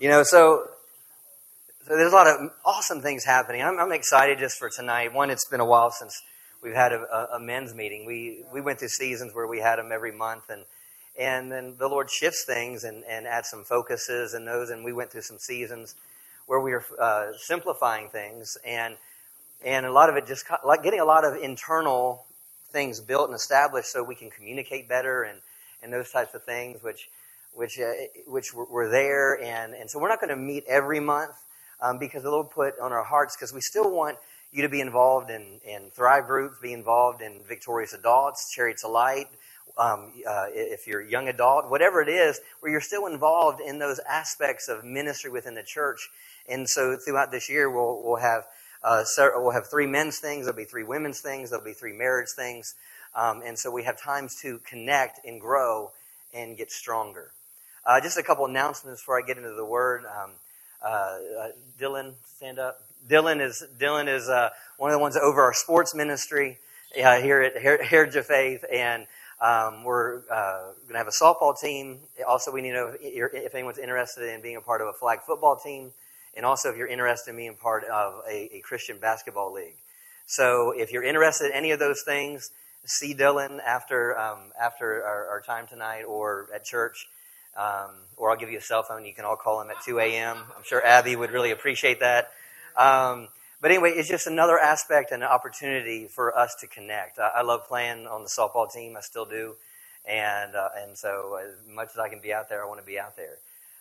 You know, so so there's a lot of awesome things happening. I'm, I'm excited just for tonight. One, it's been a while since we've had a, a, men's meeting. We we went through seasons where we had them every month, and and then the Lord shifts things and, and adds some focuses and those. And we went through some seasons where we were uh, simplifying things, and and a lot of it just like getting a lot of internal things built and established so we can communicate better and and those types of things, which which uh, which were there. And and so we're not going to meet every month um, because the Lord put on our hearts because we still want you to be involved in, in Thrive groups, be involved in Victorious Adults, Chariots of Light, um, uh, if you're a young adult, whatever it is, where you're still involved in those aspects of ministry within the church. And so throughout this year, we'll, we'll have uh, we'll have three men's things, there'll be three women's things, there'll be three marriage things. Um, and so we have times to connect and grow and get stronger. Uh, just a couple announcements before I get into the word. Um, uh, uh, Dylan, stand up. Dylan is Dylan is uh, one of the ones over our sports ministry here at Heritage of Faith, and um, we're uh, going to have a softball team. Also, we need to know if, if, anyone's interested in being a part of a flag football team, and also if you're interested in being part of a, a Christian basketball league. So, if you're interested in any of those things, see Dylan after um, after our, our, time tonight or at church. Um, or I'll give you a cell phone. You can all call him at 2 a.m. I'm sure Abby would really appreciate that. Um, but anyway, it's just another aspect and an opportunity for us to connect. I, I love playing on the softball team. I still do. And, uh, and so as much as I can be out there, I want to be out there.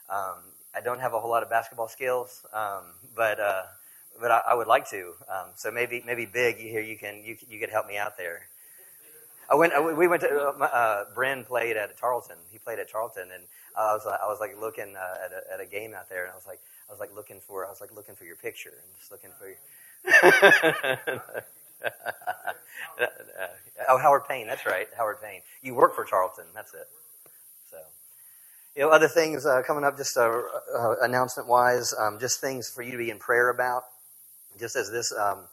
Um, I don't have a whole lot of basketball skills, um, but, uh, but I, I, would like to. Um, so maybe, maybe big here, you can, you, you could help me out there. I went. We went to. Uh, uh, Bren played at Tarleton. He played at Tarleton, and I was. I was like looking uh, at, a, at a game out there, and I was like, I was like looking for. I was like looking for your picture, and just looking for. Your oh, Howard Payne. That's right, Howard Payne. You work for Tarleton. That's it. So, you know, other things uh, coming up, just announcement wise, um, just things for you to be in prayer about. Just as this. Um,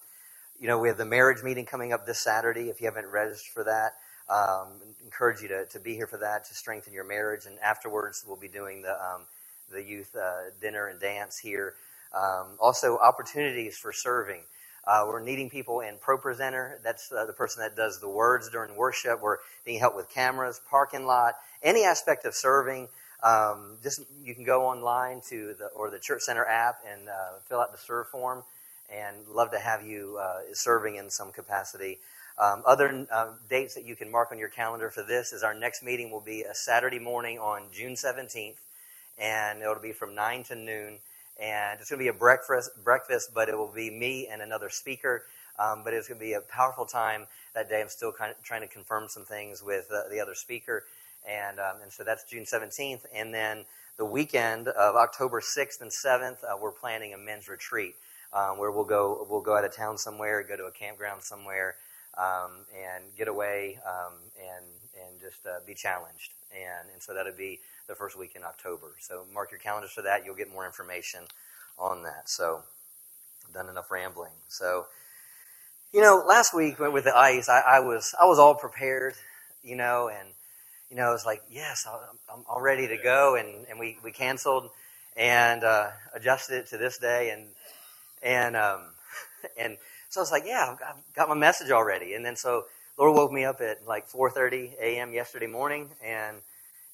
you know, we have the marriage meeting coming up this Saturday. If you haven't registered for that, um, encourage you to, to be here for that to strengthen your marriage. And afterwards, we'll be doing the, um, the youth uh, dinner and dance here. Um, also, opportunities for serving. Uh, we're needing people in Pro Presenter. That's uh, the person that does the words during worship. We're needing help with cameras, parking lot, any aspect of serving. Um, just you can go online to the or the Church Center app and uh, fill out the serve form and love to have you uh, serving in some capacity. Um, other uh, dates that you can mark on your calendar for this is our next meeting will be a Saturday morning on June 17th, and it'll be from 9 to noon. And it's going to be a breakfast, breakfast, but it will be me and another speaker. Um, but it's going to be a powerful time that day. I'm still kind of trying to confirm some things with uh, the other speaker. And, um, and so that's June 17th. And then the weekend of October 6th and 7th, uh, we're planning a men's retreat um, where we'll go we'll go out of town somewhere, go to a campground somewhere, um, and get away um, and and just uh, be challenged. And and so that'll be the first week in October. So mark your calendars for that. You'll get more information on that. So I've done enough rambling. So you know, last week with the ice, I, I was I was all prepared. You know, and you know, I was like, yes, I'm all ready to go. And, and we, we canceled and uh, adjusted it to this day. And and, um, and so I was like, yeah, I've got my message already. And then so Lord woke me up at like 4.30 a.m. yesterday morning. And,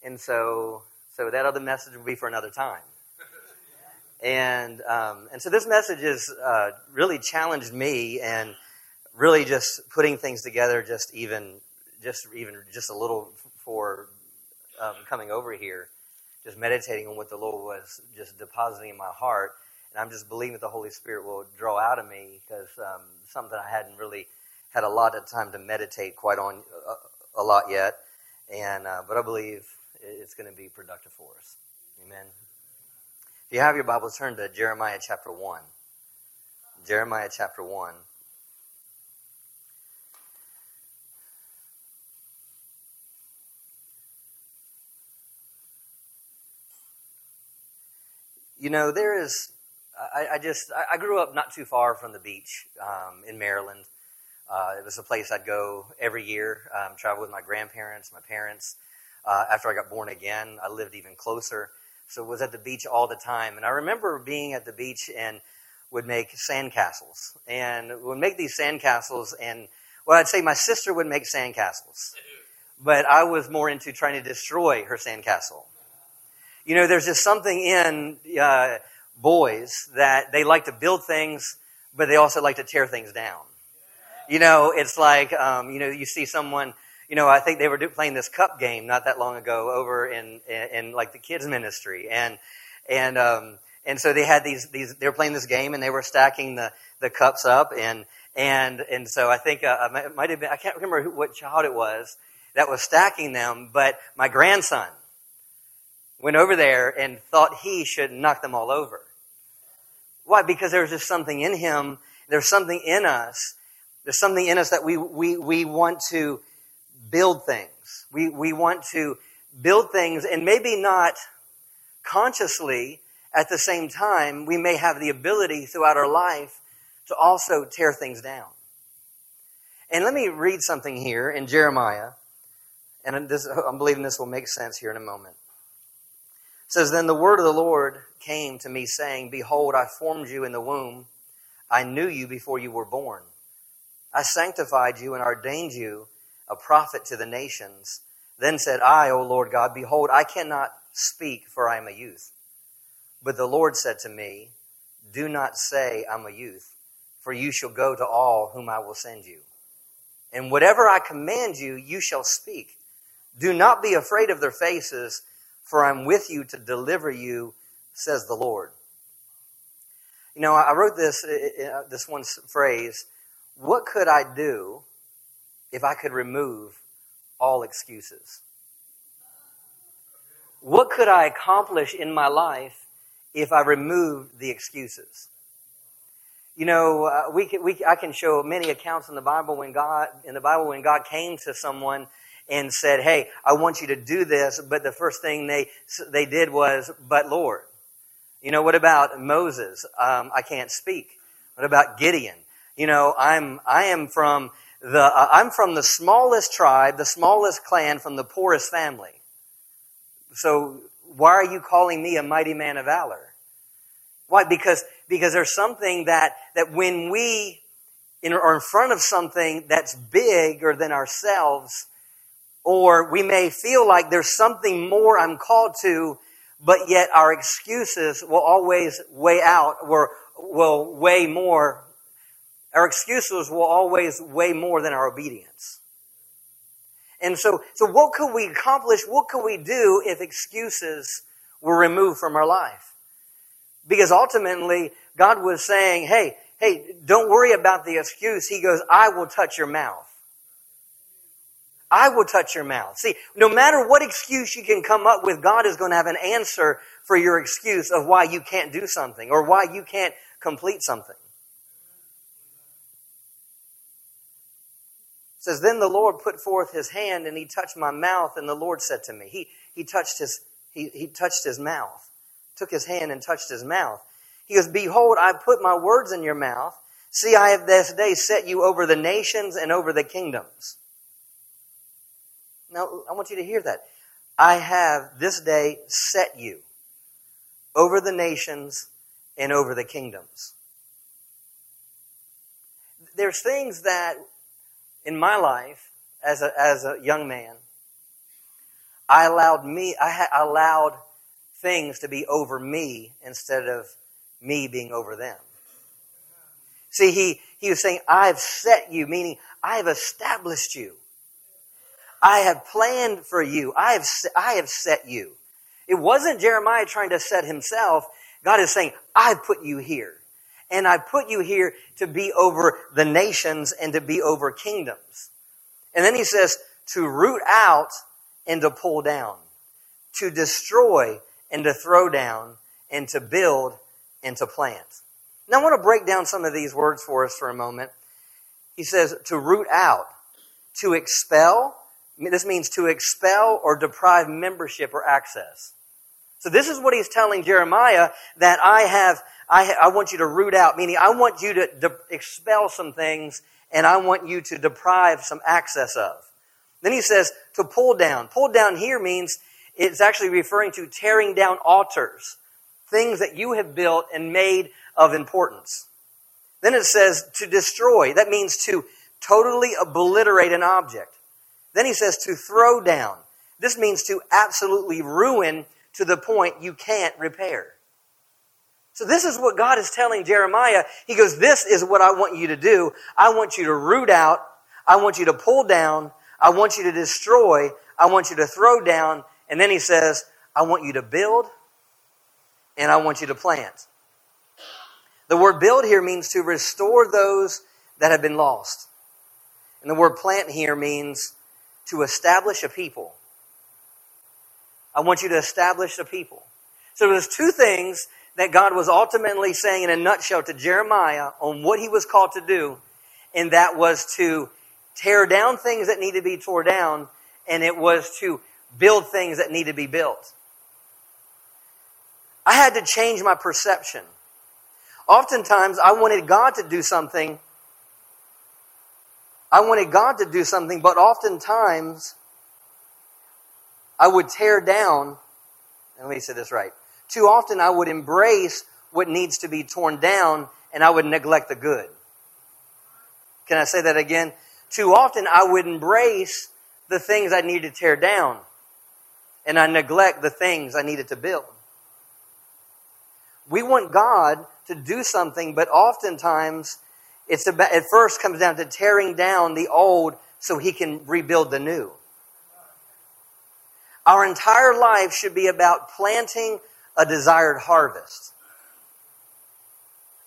and so, so that other message will be for another time. And, um, and so this message has uh, really challenged me and really just putting things together just even, just even just a little for um, coming over here, just meditating on what the Lord was just depositing in my heart and I'm just believing that the Holy Spirit will draw out of me because um, something I hadn't really had a lot of time to meditate quite on a, uh, a lot yet. And uh, but I believe it's going to be productive for us. Amen. If you have your Bibles, turn to Jeremiah chapter one. Jeremiah chapter one. You know, there is I, I just I, grew up not too far from the beach um, in Maryland. Uh, it was a place I'd go every year, um, travel with my grandparents, my parents. Uh, after I got born again, I lived even closer. so was at the beach all the time. And I remember being at the beach and would make sandcastles and would make these sandcastles. And well, I'd say my sister would make sandcastles, but I was more into trying to destroy her sandcastle. You know, there's just something in uh, boys that they like to build things, but they also like to tear things down. You know, it's like, um, you know, you see someone, you know, I think they were playing this cup game not that long ago over in, in, in like the kids ministry. And, and, um, and so they had these, these, they were playing this game and they were stacking the, the cups up. And, and, and so I think, uh, it might have been, I can't remember who, what child it was that was stacking them, but my grandson went over there and thought he should knock them all over. Why? Because there's just something in him, there's something in us there's something in us that we, we, we want to build things. We, we want to build things, and maybe not consciously at the same time, we may have the ability throughout our life to also tear things down. And let me read something here in Jeremiah, and this, I'm believing this will make sense here in a moment. Says, Then the word of the Lord came to me, saying, Behold, I formed you in the womb. I knew you before you were born. I sanctified you and ordained you a prophet to the nations. Then said I, O Lord God, Behold, I cannot speak, for I am a youth. But the Lord said to me, Do not say, I'm a youth, for you shall go to all whom I will send you. And whatever I command you, you shall speak. Do not be afraid of their faces, for I'm with you to deliver you, says the Lord. You know, I wrote this, uh, uh, this one phrase what could I do if I could remove all excuses? What could I accomplish in my life if I removed the excuses? You know, uh, we can, we, I can show many accounts in the Bible when God in the Bible when God came to someone and said, "Hey, I want you to do this," but the first thing they they did was, "But Lord." You know, what about Moses? Um, I can't speak. What about Gideon? you know, I'm, I am from the, uh, I'm from the smallest tribe, the smallest clan from the poorest family. So why are you calling me a mighty man of valor? Why? Because, because there's something that, that when we in, are in front of something that's bigger than ourselves, or we may feel like there's something more I'm called to, but yet our excuses will always weigh out, or will weigh more our excuses will always weigh more than our obedience. And so, so what could we accomplish? What could we do if excuses were removed from our life? Because ultimately, God was saying, hey, hey, don't worry about the excuse. He goes, I will touch your mouth. I will touch your mouth. See, no matter what excuse you can come up with, God is going to have an answer for your excuse of why you can't do something or why you can't complete something. says, Then the Lord put forth his hand and he touched my mouth, and the Lord said to me, He, he, touched, his, he, he touched his mouth, took his hand and touched his mouth. He goes, Behold, I put my words in your mouth. See, I have this day set you over the nations and over the kingdoms. Now, I want you to hear that. I have this day set you over the nations and over the kingdoms. There's things that in my life as a, as a young man, I allowed me, I ha- allowed things to be over me instead of me being over them. See, he, he was saying, I've set you, meaning I have established you. I have planned for you. I have, I have set you. It wasn't Jeremiah trying to set himself. God is saying, I've put you here and I put you here to be over the nations and to be over kingdoms. And then he says, to root out and to pull down, to destroy and to throw down, and to build and to plant. Now I want to break down some of these words for us for a moment. He says to root out, to expel. This means to expel or deprive membership or access. So this is what he's telling Jeremiah that I have I, I want you to root out, meaning I want you to de- expel some things and I want you to deprive some access of. Then he says to pull down. Pull down here means it's actually referring to tearing down altars, things that you have built and made of importance. Then it says to destroy. That means to totally obliterate an object. Then he says to throw down. This means to absolutely ruin to the point you can't repair. So this is what God is telling Jeremiah. He goes, This is what I want you to do. I want you to root out. I want you to pull down. I want you to destroy. I want you to throw down. And then he says, I want you to build and I want you to plant. The word build here means to restore those that have been lost. And the word plant here means to establish a people. I want you to establish a people. So there's two things that God was ultimately saying in a nutshell to Jeremiah on what he was called to do, and that was to tear down things that need to be torn down, and it was to build things that need to be built. I had to change my perception. Oftentimes, I wanted God to do something. I wanted God to do something, but oftentimes, I would tear down. Let me say this right. Too often, I would embrace what needs to be torn down, and I would neglect the good. Can I say that again? Too often, I would embrace the things I needed to tear down, and I neglect the things I needed to build. We want God to do something, but oftentimes it's about, it first comes down to tearing down the old so he can rebuild the new. Our entire life should be about planting a desired harvest.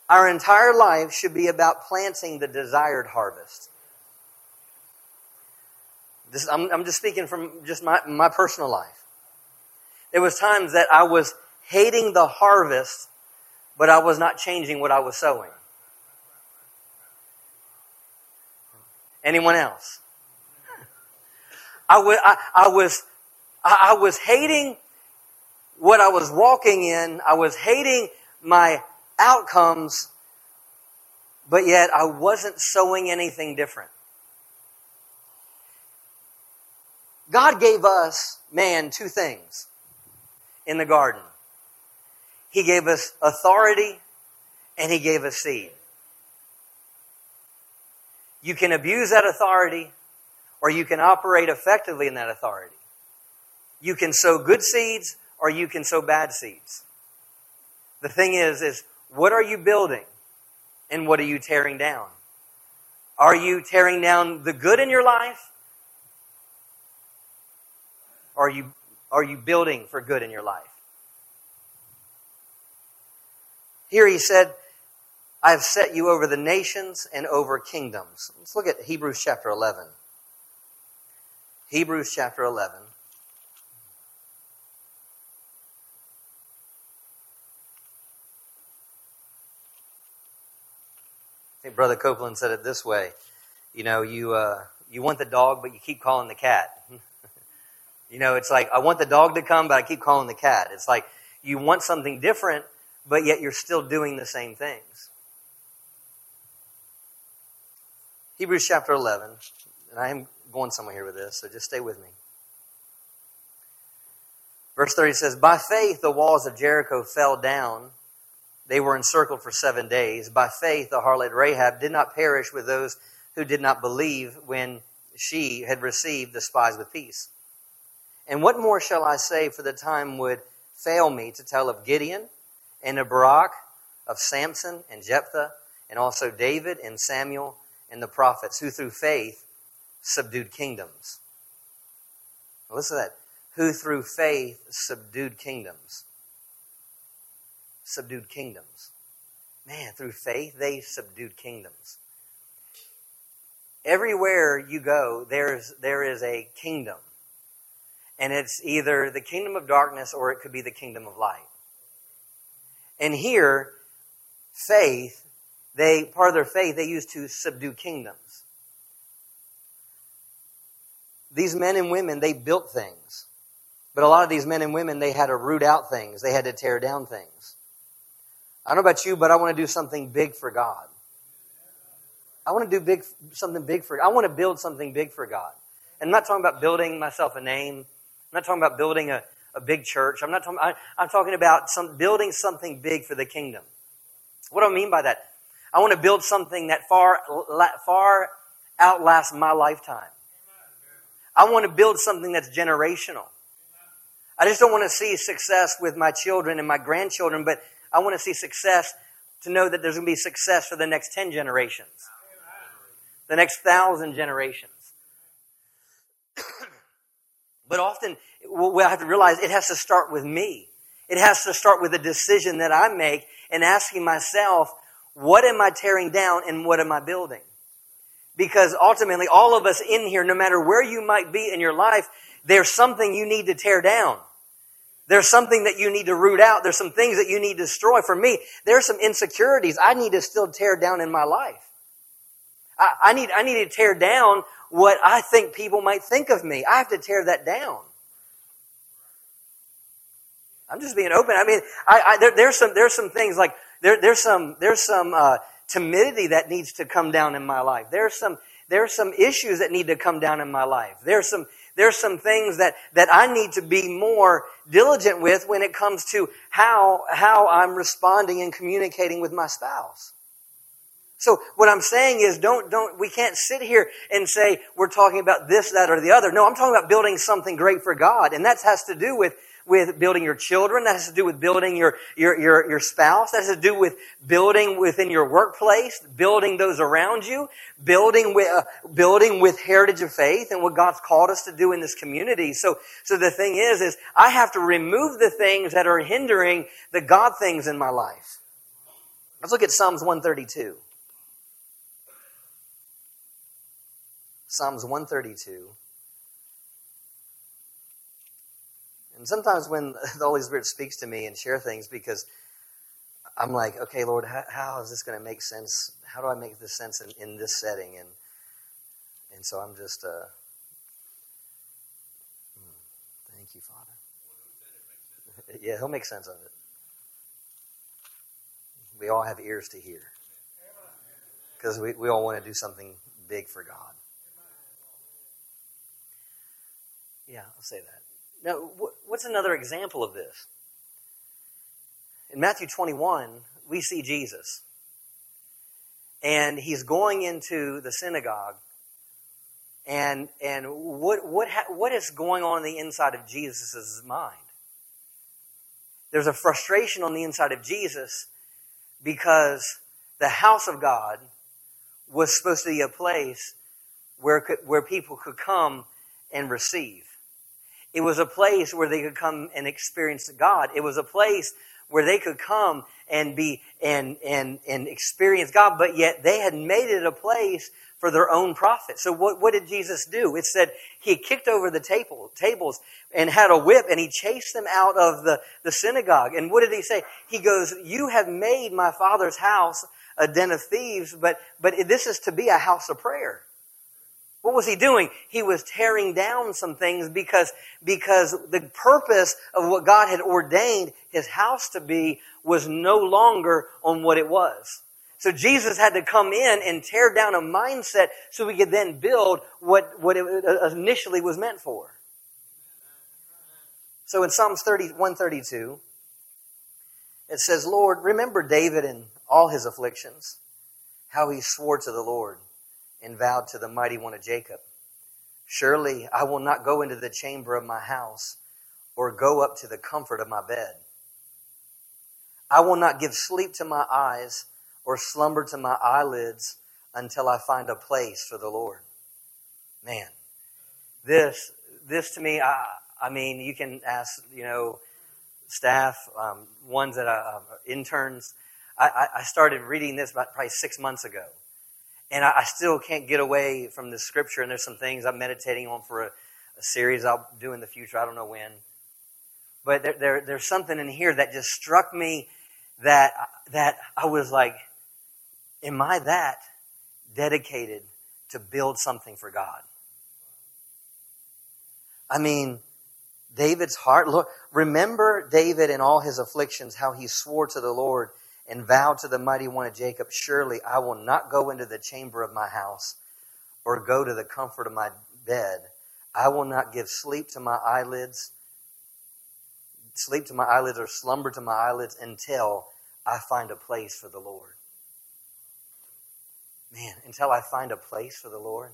Our entire life should be about planting the desired harvest. This, I'm, I'm just speaking from just my, my personal life. There was times that I was hating the harvest, but I was not changing what I was sowing. Anyone else? I, w- I, was I was hating what I was walking in. I was hating my outcomes, but yet I wasn't sowing anything different. God gave us, man, two things in the garden. He gave us authority and He gave us seed. You can abuse that authority or you can operate effectively in that authority. You can sow good seeds or you can sow bad seeds. The thing is, is what are you building and what are you tearing down? Are you tearing down the good in your life? Are you, are you building for good in your life? Here he said, I have set you over the nations and over kingdoms. Let's look at Hebrews chapter 11. Hebrews chapter 11. I think Brother Copeland said it this way. You know, you, uh, you want the dog, but you keep calling the cat. you know, it's like, I want the dog to come, but I keep calling the cat. It's like, you want something different, but yet you're still doing the same things. Hebrews chapter 11, and I am going somewhere here with this, so just stay with me. Verse 30 says, By faith the walls of Jericho fell down they were encircled for seven days. By faith, the harlot Rahab did not perish with those who did not believe when she had received the spies with peace. And what more shall I say, for the time would fail me to tell of Gideon and of Barak, of Samson and Jephthah, and also David and Samuel and the prophets, who through faith subdued kingdoms. Now listen to that. Who through faith subdued kingdoms subdued kingdoms. Man, through faith, they subdued kingdoms. Everywhere you go, there's, there is a kingdom. And it's either the kingdom of darkness or it could be the kingdom of light. And here, faith, they, part of their faith, they used to subdue kingdoms. These men and women, they built things. But a lot of these men and women, they had to root out things. They had to tear down things. I don't know about you, but I want to do something big for God. I want to do big, something big for. I want to build something big for God. And I'm not talking about building myself a name. I'm not talking about building a, a big church. I'm not talking, I, I'm talking about some, building something big for the kingdom. What do I mean by that? I want to build something that far, far outlasts my lifetime. I want to build something that's generational. I just don't want to see success with my children and my grandchildren, but I want to see success to know that there's going to be success for the next 10 generations, the next thousand generations. but often, we have to realize it has to start with me. It has to start with a decision that I make and asking myself, what am I tearing down and what am I building? Because ultimately, all of us in here, no matter where you might be in your life, there's something you need to tear down. There's something that you need to root out. There's some things that you need to destroy. For me, there's some insecurities I need to still tear down in my life. I, I, need, I need to tear down what I think people might think of me. I have to tear that down. I'm just being open. I mean, I, I, there, there's some there's some things like there, there's some there's some uh, timidity that needs to come down in my life. There's some there's some issues that need to come down in my life. There's some there's some things that, that I need to be more diligent with when it comes to how, how I'm responding and communicating with my spouse. So what I'm saying is don't, don't, we can't sit here and say we're talking about this, that, or the other. No, I'm talking about building something great for God. And that has to do with with building your children. That has to do with building your, your, your, your spouse. That has to do with building within your workplace, building those around you, building with, uh, building with heritage of faith and what God's called us to do in this community. So, so the thing is, is I have to remove the things that are hindering the God things in my life. Let's look at Psalms 132. Psalms 132. And sometimes when the Holy Spirit speaks to me and share things, because I'm like, okay, Lord, how, how is this going to make sense? How do I make this sense in, in this setting? And and so I'm just, uh, hmm, thank you, Father. yeah, He'll make sense of it. We all have ears to hear because we, we all want to do something big for God. Yeah, I'll say that. Now, what's another example of this? In Matthew 21, we see Jesus. And he's going into the synagogue. And, and what, what, ha- what is going on in the inside of Jesus' mind? There's a frustration on the inside of Jesus because the house of God was supposed to be a place where, could, where people could come and receive. It was a place where they could come and experience God. It was a place where they could come and be and and and experience God, but yet they had made it a place for their own profit. So what, what did Jesus do? It said he kicked over the table, tables and had a whip and he chased them out of the, the synagogue. And what did he say? He goes, You have made my father's house a den of thieves, but but this is to be a house of prayer. What was he doing? He was tearing down some things because, because the purpose of what God had ordained his house to be was no longer on what it was. So Jesus had to come in and tear down a mindset so we could then build what, what it initially was meant for. So in Psalms 30, 132, it says, Lord, remember David and all his afflictions, how he swore to the Lord and vowed to the mighty one of Jacob, Surely I will not go into the chamber of my house or go up to the comfort of my bed. I will not give sleep to my eyes or slumber to my eyelids until I find a place for the Lord. Man, this, this to me, I, I mean, you can ask, you know, staff, um, ones that are uh, interns. I, I started reading this about probably six months ago. And I, I, still can't get away from the scripture, and there's some things I'm meditating on for a, a series I'll do in the future. I don't know when. But there, there, there's something in here that just struck me that, that I was like, am I that dedicated to build something for God? I mean, David's heart. Look, remember David in all his afflictions, how he swore to the Lord and vowed to the mighty one of Jacob, Surely I will not go into the chamber of my house or go to the comfort of my bed. I will not give sleep to my eyelids sleep to my eyelids or slumber to my eyelids until I find a place for the Lord. Man, until I find a place for the Lord.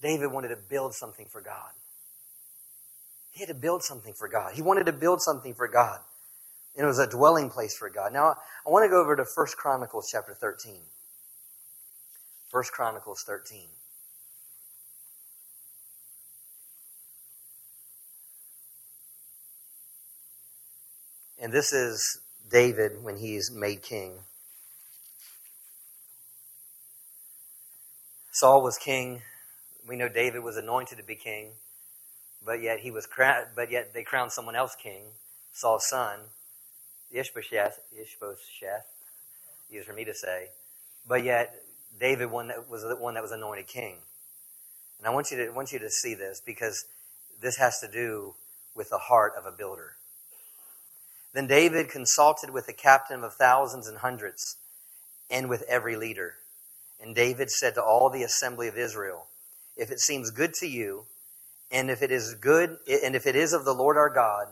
David wanted to build something for God. He had to build something for God. He wanted to build something for God. It was a dwelling place for God. Now, I want to go over to 1 Chronicles chapter 13. 1 Chronicles 13. And this is David when he's made king. Saul was king. We know David was anointed to be king, but yet he was but yet they crowned someone else king, Saul's son, Ishbosheth. Ishbosheth, for me to say, but yet David one that was the one that was anointed king. And I want you to want you to see this because this has to do with the heart of a builder. Then David consulted with the captain of thousands and hundreds, and with every leader. And David said to all the assembly of Israel, If it seems good to you, and if it is good, and if it is of the Lord our God,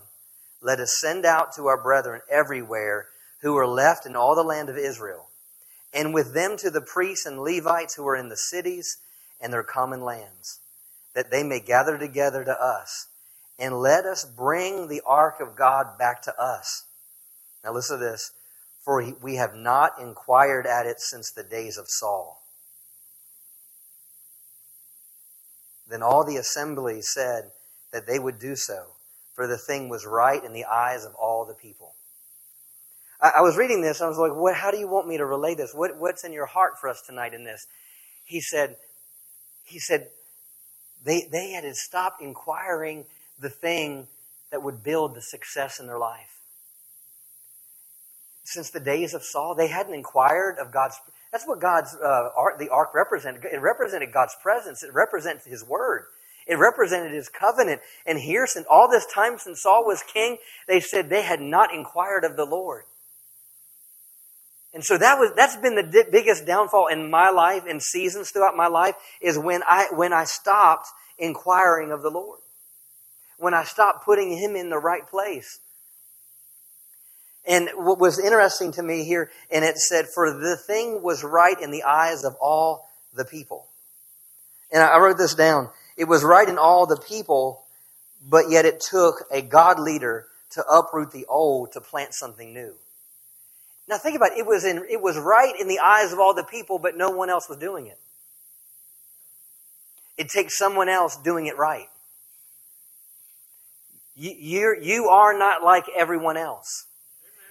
let us send out to our brethren everywhere who are left in all the land of Israel, and with them to the priests and Levites who are in the cities and their common lands, that they may gather together to us and let us bring the ark of God back to us. Now listen to this. For we have not inquired at it since the days of Saul. Then all the assembly said that they would do so, for the thing was right in the eyes of all the people. I, I was reading this, I was like, what, how do you want me to relay this? What, what's in your heart for us tonight in this? He said, he said, they, they had stopped inquiring the thing that would build the success in their life. Since the days of Saul, they hadn't inquired of God's. That's what God's uh, ark, the ark represented. It represented God's presence. It represented His word. It represented His covenant. And here, since all this time since Saul was king, they said they had not inquired of the Lord. And so that was that's been the biggest downfall in my life and seasons throughout my life is when I when I stopped inquiring of the Lord when I stopped putting him in the right place. And what was interesting to me here, and it said, For the thing was right in the eyes of all the people. And I wrote this down. It was right in all the people, but yet it took a God leader to uproot the old to plant something new. Now think about it. It was, in, it was right in the eyes of all the people, but no one else was doing it. It takes someone else doing it right. You, you are not like everyone else.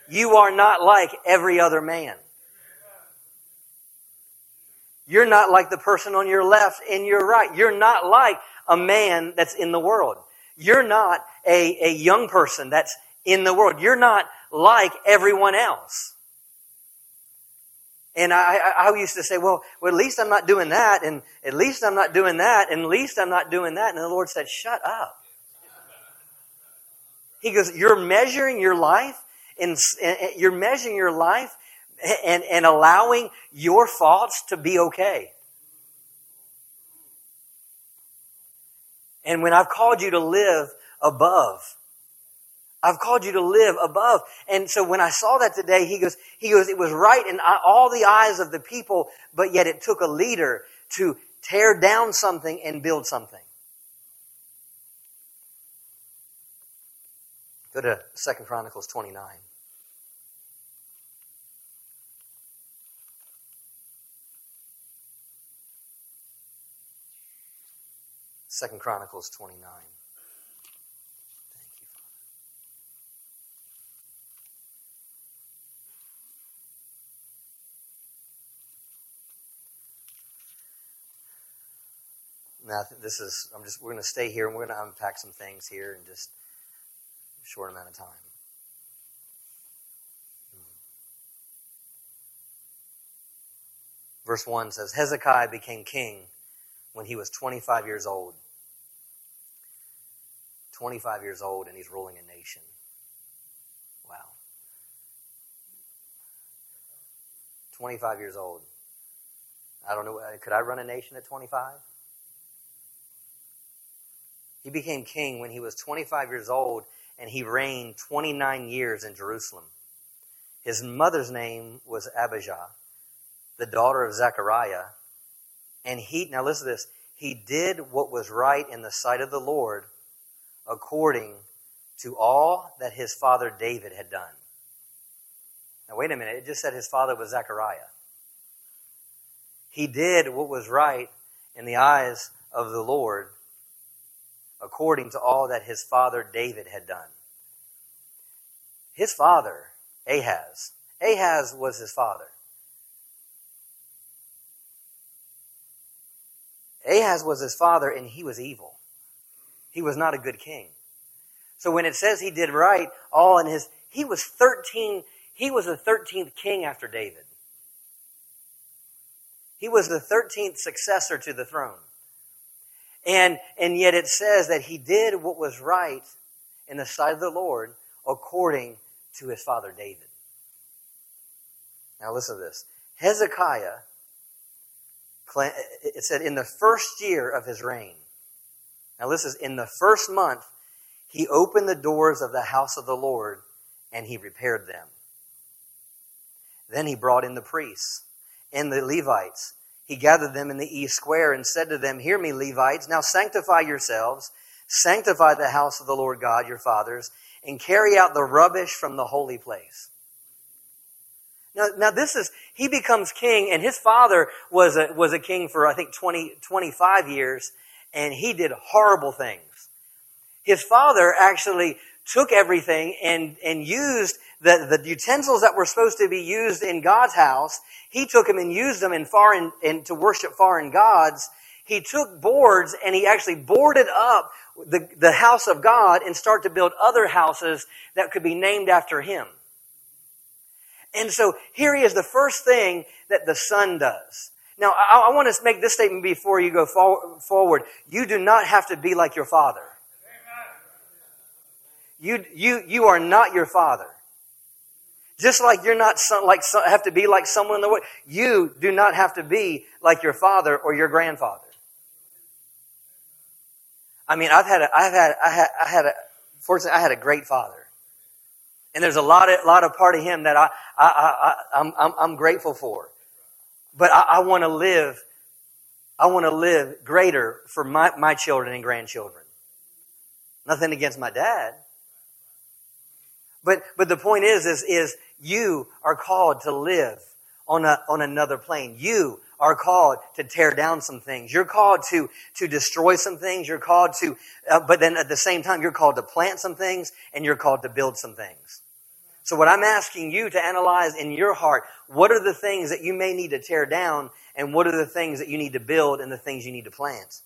You are not like every other man. You're not like the person on your left and your right. You're not like a man that's in the world. You're not a, a young person that's in the world. You're not like everyone else. And I, I, used to say, well, well, at least I'm not doing that, and at least I'm not doing that, and at least I'm not doing that. And the Lord said, shut up. He goes, You're measuring your life, and you're measuring your life and, and allowing your faults to be okay. And when I've called you to live above, I've called you to live above. And so when I saw that today, he goes, he goes, it was right in uh, all the eyes of the people, but yet it took a leader to tear down something and build something. Go to Second Chronicles 29. Second Chronicles 29. Thank you, Father. Now, this is, I'm just, we're going to stay here and we're going to unpack some things here in just a short amount of time. Hmm. Verse 1 says Hezekiah became king when he was 25 years old. 25 years old, and he's ruling a nation. Wow. 25 years old. I don't know. Uh, could I run a nation at 25? He became king when he was 25 years old, and he reigned 29 years in Jerusalem. His mother's name was Abijah, the daughter of Zechariah. And he, now listen to this, he did what was right in the sight of the Lord according to all that his father David had done. Now, wait a minute, it just said his father was Zechariah. He did what was right in the eyes of the Lord according to all that his father David had done. His father, Ahaz, Ahaz was his father. Ahaz was his father, and he was evil. He was not a good king. So when it says he did right, all in his, he was 13, he was the 13th king after David. He was the 13th successor to the throne. And, and yet it says that he did what was right in the sight of the Lord according to his father David. Now listen to this. Hezekiah, it said, in the first year of his reign. Now this is in the first month, he opened the doors of the house of the Lord and he repaired them. Then he brought in the priests and the Levites. He gathered them in the east square and said to them, Hear me, Levites, now sanctify yourselves, sanctify the house of the Lord God, your fathers, and carry out the rubbish from the holy place. Now, now this is, he becomes king, and his father was a, was a king for, I think, 20, 25 years, and he did horrible things. His father actually took everything and, and used the, the utensils that were supposed to be used in God's house. He took them and used them in foreign, in, to worship foreign gods. He took boards and he actually boarded up the, the house of God and start to build other houses that could be named after him. And so here he is, the first thing that the son does. Now, I, I want to make this statement before you go forward. You do not have to be like your father. You, you, you are not your father. Just like you're not some, like have to be like someone in the world, you do not have to be like your father or your grandfather. I mean, I've had, a, I've had, I had, I had a, fortunately, I had a great father, and there's a lot of, lot of part of him that I, I, I, I'm, I'm, I'm grateful for. But I, I want to live, I want to live greater for my, my children and grandchildren. Nothing against my dad. But, but the point is, is, is you are called to live on, a, on another plane. You are called to tear down some things. You're called to, to destroy some things. You're called to, uh, but then at the same time, you're called to plant some things and you're called to build some things. So what I'm asking you to analyze in your heart, what are the things that you may need to tear down and what are the things that you need to build and the things you need to plant?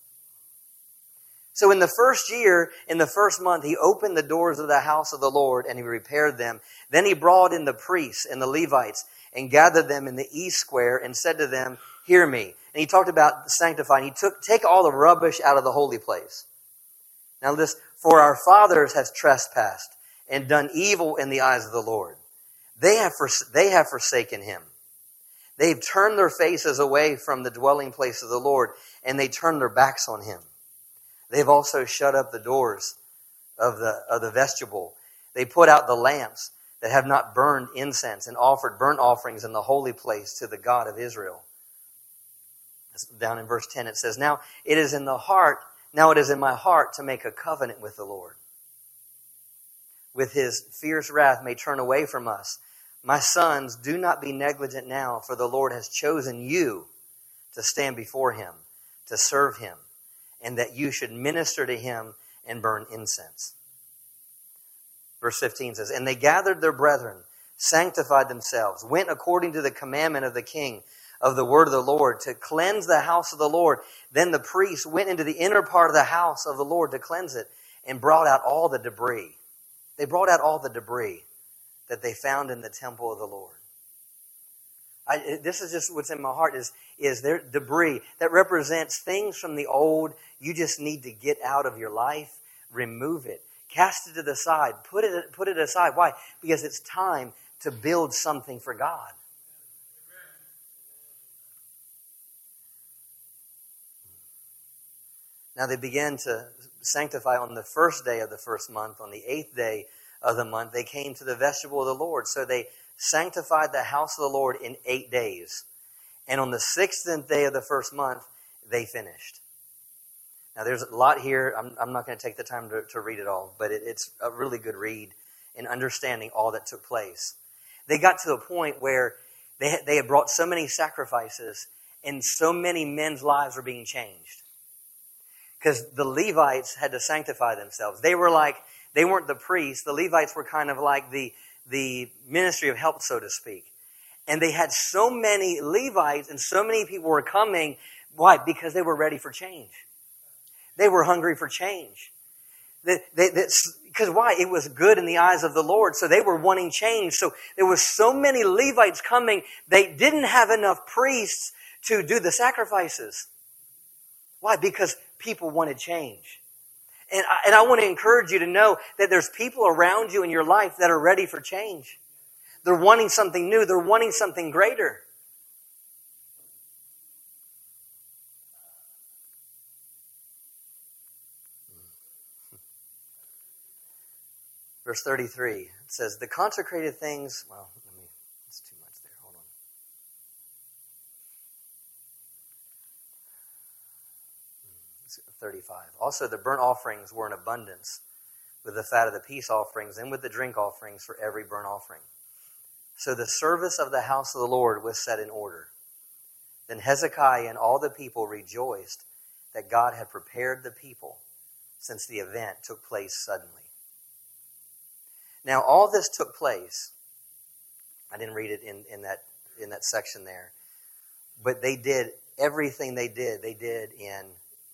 So in the first year, in the first month, he opened the doors of the house of the Lord and he repaired them. Then he brought in the priests and the Levites and gathered them in the east square and said to them, Hear me. And he talked about sanctifying. He took, take all the rubbish out of the holy place. Now this, for our fathers have trespassed and done evil in the eyes of the Lord. They have, they have forsaken him. They've turned their faces away from the dwelling place of the Lord and they turned their backs on him. They've also shut up the doors of the, of the vestibule. They put out the lamps that have not burned incense and offered burnt offerings in the holy place to the God of Israel. Down in verse 10 it says, Now it is in the heart, now it is in my heart to make a covenant with the Lord. With his fierce wrath may turn away from us. My sons, do not be negligent now, for the Lord has chosen you to stand before him, to serve him and that you should minister to him and burn incense. Verse 15 says, And they gathered their brethren, sanctified themselves, went according to the commandment of the king of the word of the Lord to cleanse the house of the Lord. Then the priests went into the inner part of the house of the Lord to cleanse it and brought out all the debris. They brought out all the debris that they found in the temple of the Lord. I, this is just what's in my heart is, is there debris that represents things from the old you just need to get out of your life, remove it, cast it to the side, put it, put it aside. Why? Because it's time to build something for God. Now they began to sanctify on the first day of the first month, on the eighth day of the month, they came to the vestibule of the Lord. So they sanctified the house of the Lord in eight days. And on the sixteenth day of the first month, they finished. Now, there's a lot here. I'm, I'm not going to take the time to, to read it all, but it, it's a really good read in understanding all that took place. They got to a point where they they had brought so many sacrifices and so many men's lives were being changed. Because the Levites had to sanctify themselves. They were like, they weren't the priests. The Levites were kind of like the, the ministry of help, so to speak. And they had so many Levites and so many people were coming. Why? Because they were ready for change. They were hungry for change. Because why? It was good in the eyes of the Lord, so they were wanting change. So there was so many Levites coming, they didn't have enough priests to do the sacrifices. Why? Because people wanted change. And I, and I want to encourage you to know that there's people around you in your life that are ready for change. They're wanting something new. They're wanting something greater. Verse 33 it says, The consecrated things, well, let me, it's too much there. Hold on. 35. Also, the burnt offerings were in abundance with the fat of the peace offerings and with the drink offerings for every burnt offering. So the service of the house of the Lord was set in order. Then Hezekiah and all the people rejoiced that God had prepared the people since the event took place suddenly. Now, all this took place. I didn't read it in, in, that, in that section there. But they did everything they did, they did in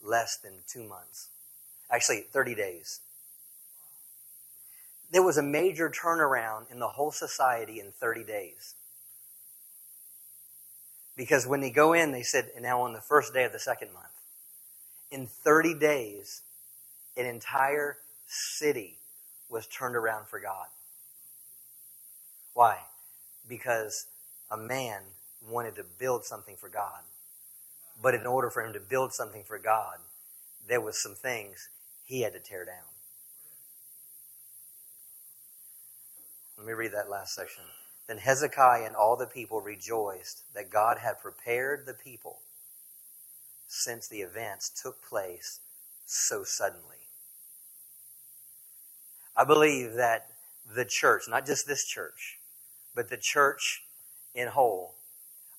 less than two months. Actually, 30 days. There was a major turnaround in the whole society in 30 days. Because when they go in, they said, and now on the first day of the second month, in 30 days, an entire city was turned around for God. Why? Because a man wanted to build something for God. But in order for him to build something for God, there was some things he had to tear down. Let me read that last section. Then Hezekiah and all the people rejoiced that God had prepared the people since the events took place so suddenly. I believe that the church, not just this church, but the church in whole,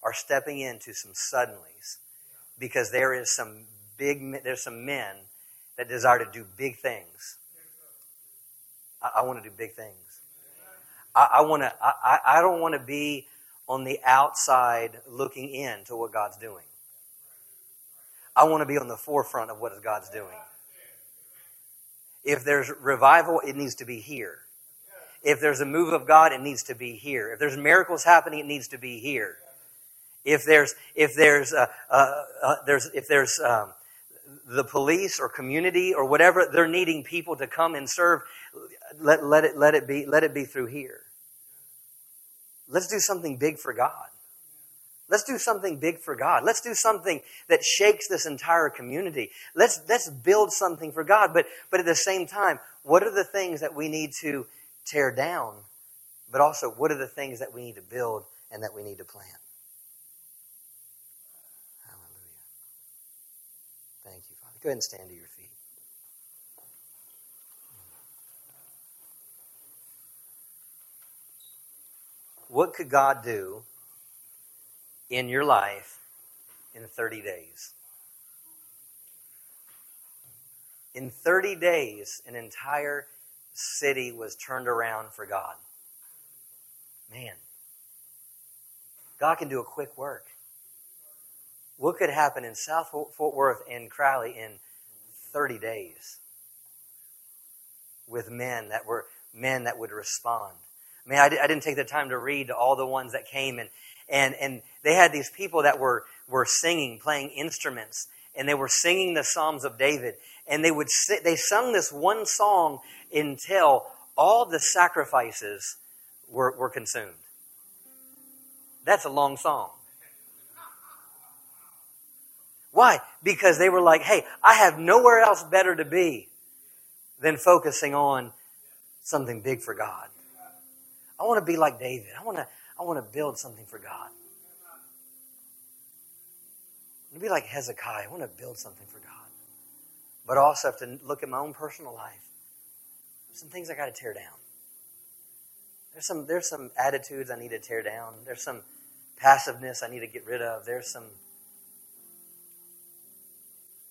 are stepping into some suddenlies because there is some big, there's some men that desire to do big things. I, I want to do big things. I, I want to. I, I don't want to be on the outside looking in to what God's doing. I want to be on the forefront of what God's doing. If there's revival, it needs to be here. If there's a move of God, it needs to be here. If there's miracles happening, it needs to be here. If there's if there's uh, uh, uh, there's if there's um, the police or community or whatever they're needing people to come and serve, let, let it let it be let it be through here. Let's do something big for God. Let's do something big for God. Let's do something that shakes this entire community. Let's, let's build something for God. But, but at the same time, what are the things that we need to tear down? But also, what are the things that we need to build and that we need to plant? Hallelujah. Thank you, Father. Go ahead and stand to your feet. What could God do in your life in 30 days. In 30 days, an entire city was turned around for God. Man, God can do a quick work. What could happen in South Fort Worth and Crowley in 30 days with men that were men that would respond? I mean, I, didn't take the time to read to all the ones that came and, and, and they had these people that were, were singing, playing instruments, and they were singing the Psalms of David. And they would they sung this one song until all the sacrifices were, were consumed. That's a long song. Why? Because they were like, hey, I have nowhere else better to be than focusing on something big for God. I want to be like David. I want to, I want to build something for God. I want to be like Hezekiah. I want to build something for God. But also have to look at my own personal life. There's some things I got to tear down. There's some, there's some attitudes I need to tear down. There's some passiveness I need to get rid of. There's some.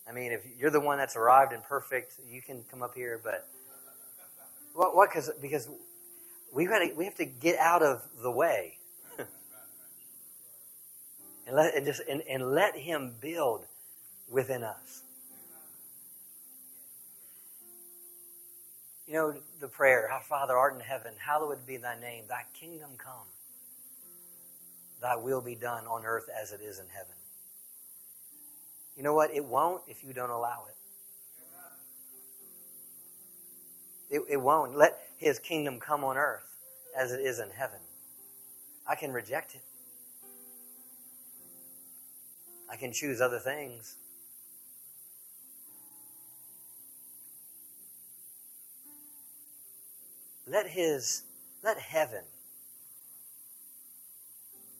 I mean, if you're the one that's arrived and perfect, you can come up here. But what? What? Because because we got we have to get out of the way and let and just and, and let Him build within us. You know the prayer, Our Father art in heaven, hallowed be thy name, thy kingdom come. Thy will be done on earth as it is in heaven. You know what? It won't if you don't allow it. It, it won't. Let his kingdom come on earth as it is in heaven. I can reject it. I can choose other things. Let his let heaven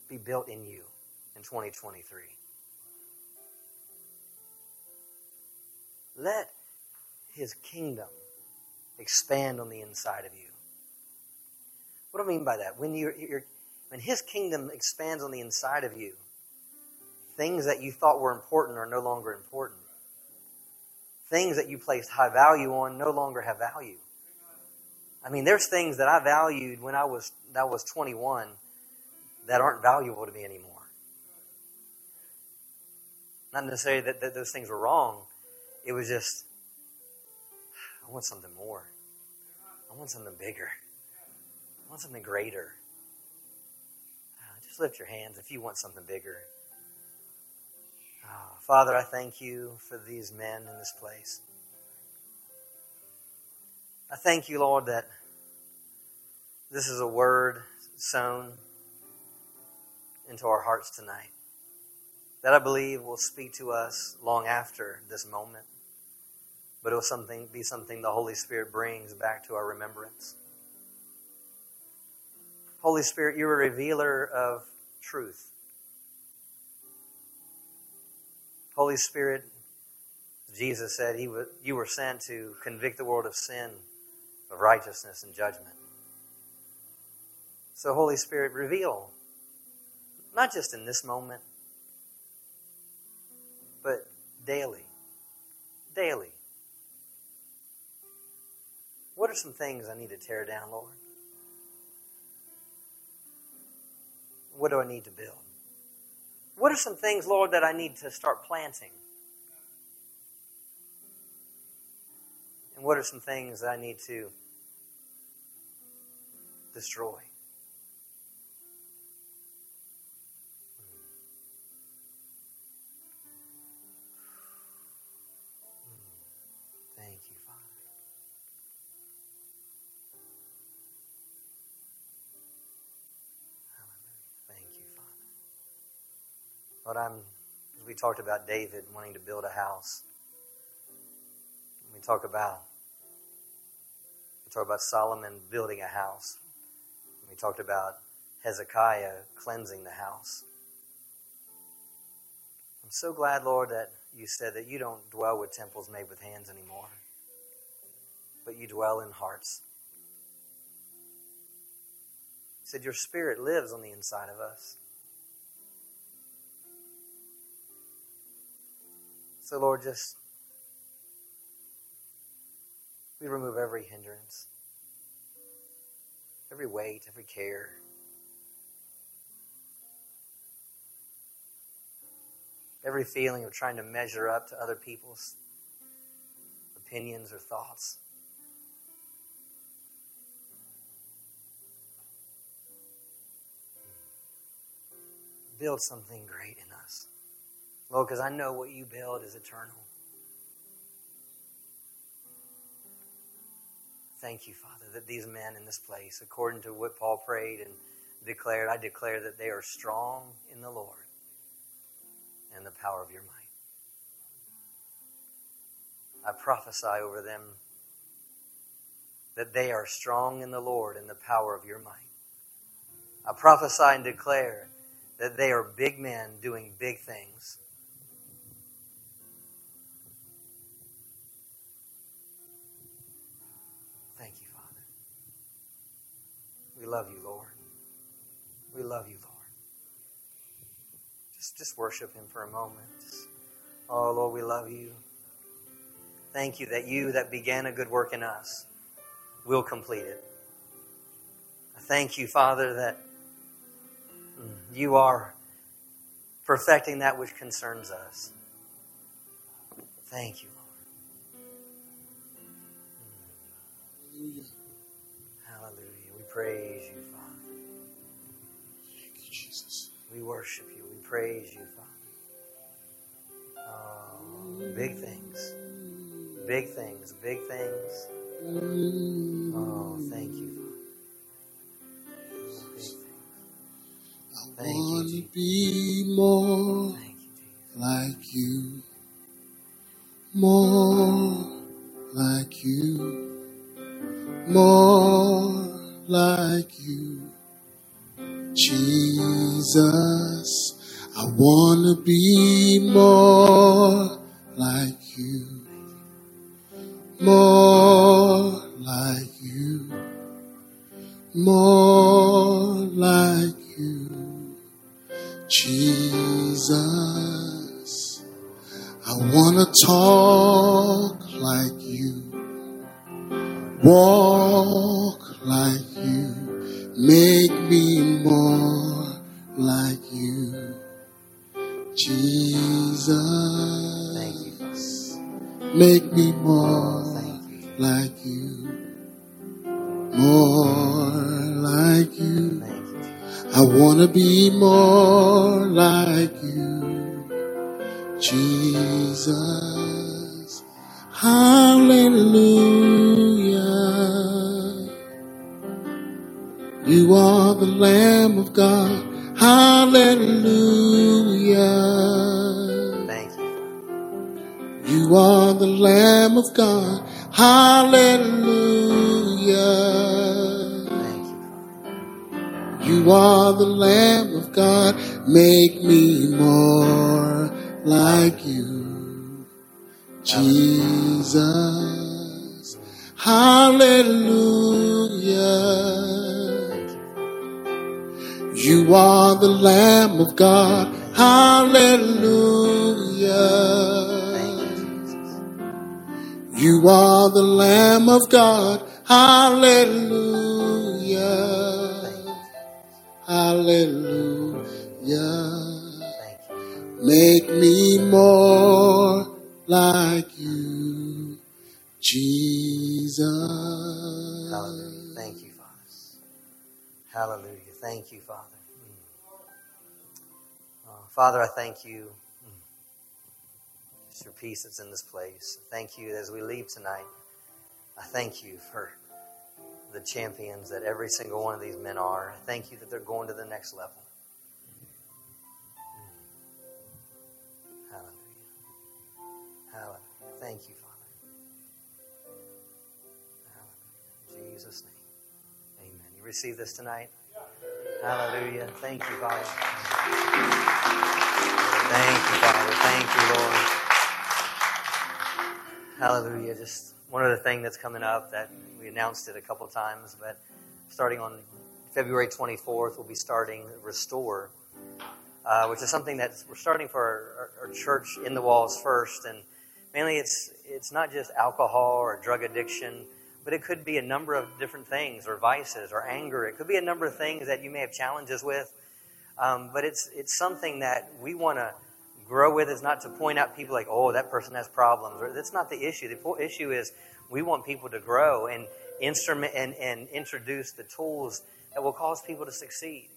be built in you in 2023. Let his kingdom expand on the inside of you. What do I mean by that? When you're, you're when his kingdom expands on the inside of you, things that you thought were important are no longer important. Things that you placed high value on no longer have value. I mean, there's things that I valued when I was that was 21 that aren't valuable to me anymore. Not necessarily that, that those things were wrong. It was just, I want something more. I want something bigger. I want something greater. Uh, just lift your hands if you want something bigger. Oh, Father, I thank you for these men in this place. I thank you, Lord, that this is a word sown into our hearts tonight that I believe will speak to us long after this moment, but it will something, be something the Holy Spirit brings back to our remembrance. Holy Spirit, you're a revealer of truth. Holy Spirit, Jesus said he was, you were sent to convict the world of sin, of righteousness, and judgment. So, Holy Spirit, reveal, not just in this moment, but daily. Daily. What are some things I need to tear down, Lord? What do I need to build? What are some things, Lord, that I need to start planting? And what are some things that I need to destroy? I'm, as we talked about David wanting to build a house, we talk about we talk about Solomon building a house. We talked about Hezekiah cleansing the house. I'm so glad, Lord, that you said that you don't dwell with temples made with hands anymore, but you dwell in hearts. You said your spirit lives on the inside of us. So, Lord, just we remove every hindrance, every weight, every care. Every feeling of trying to measure up to other people's opinions or thoughts. Build something great. Lord, because I know what you build is eternal. Thank you, Father, that these men in this place, according to what Paul prayed and declared, I declare that they are strong in the Lord and the power of your might. I prophesy over them that they are strong in the Lord and the power of your might. I prophesy and declare that they are big men doing big things. We love you, Lord. We love you, Lord. Just, just worship Him for a moment. Just, oh, Lord, we love you. Thank you that you that began a good work in us will complete it. I thank you, Father, that you are perfecting that which concerns us. Thank you, Lord. Mm. Hallelujah. We praise worship you. We praise you, Father. Oh, big things. Big things. Big things. Oh, thank you, Father. Oh, big things. I Thank you, want to Jesus. Hallelujah. You. Are the Lamb of God. Make me more like you, Jesus. Hallelujah. You are the Lamb of God. Hallelujah. You, are the Lamb of God. Hallelujah. Hallelujah. Make me more like you, Jesus. Hallelujah. Thank you, Father. Hallelujah. Thank you, Father. Mm. Uh, Father, I thank you. Just your peace that's in this place. Thank you as we leave tonight. I thank you for the champions that every single one of these men are. I thank you that they're going to the next level. Hallelujah. Hallelujah. Thank you, Father. Hallelujah. In Jesus' name. Amen. You receive this tonight? Hallelujah. Thank you, Father. Thank you, Father. Thank you, Lord. Hallelujah. Just one other thing that's coming up that we announced it a couple times, but starting on February 24th, we'll be starting Restore, uh, which is something that we're starting for our, our, our church in the walls first. And mainly it's, it's not just alcohol or drug addiction, but it could be a number of different things or vices or anger. It could be a number of things that you may have challenges with. Um, but it's, it's something that we want to grow with is not to point out people like, oh, that person has problems. That's not the issue. The issue is we want people to grow and instrument and, and introduce the tools that will cause people to succeed.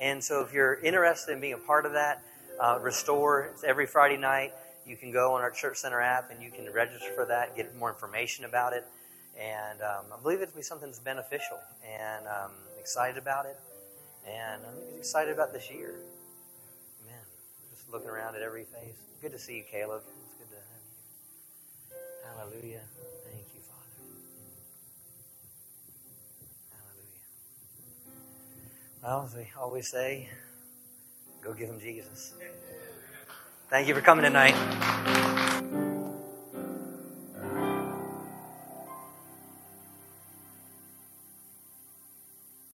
And so if you're interested in being a part of that, uh, Restore, it's every Friday night. You can go on our Church Center app and you can register for that, get more information about it. And um, I believe it'll be something that's beneficial. And I'm excited about it. And I'm excited about this year. Looking around at every face. Good to see you, Caleb. It's good to have you. Hallelujah. Thank you, Father. Hallelujah. Well, as we always say, go give him Jesus. Thank you for coming tonight.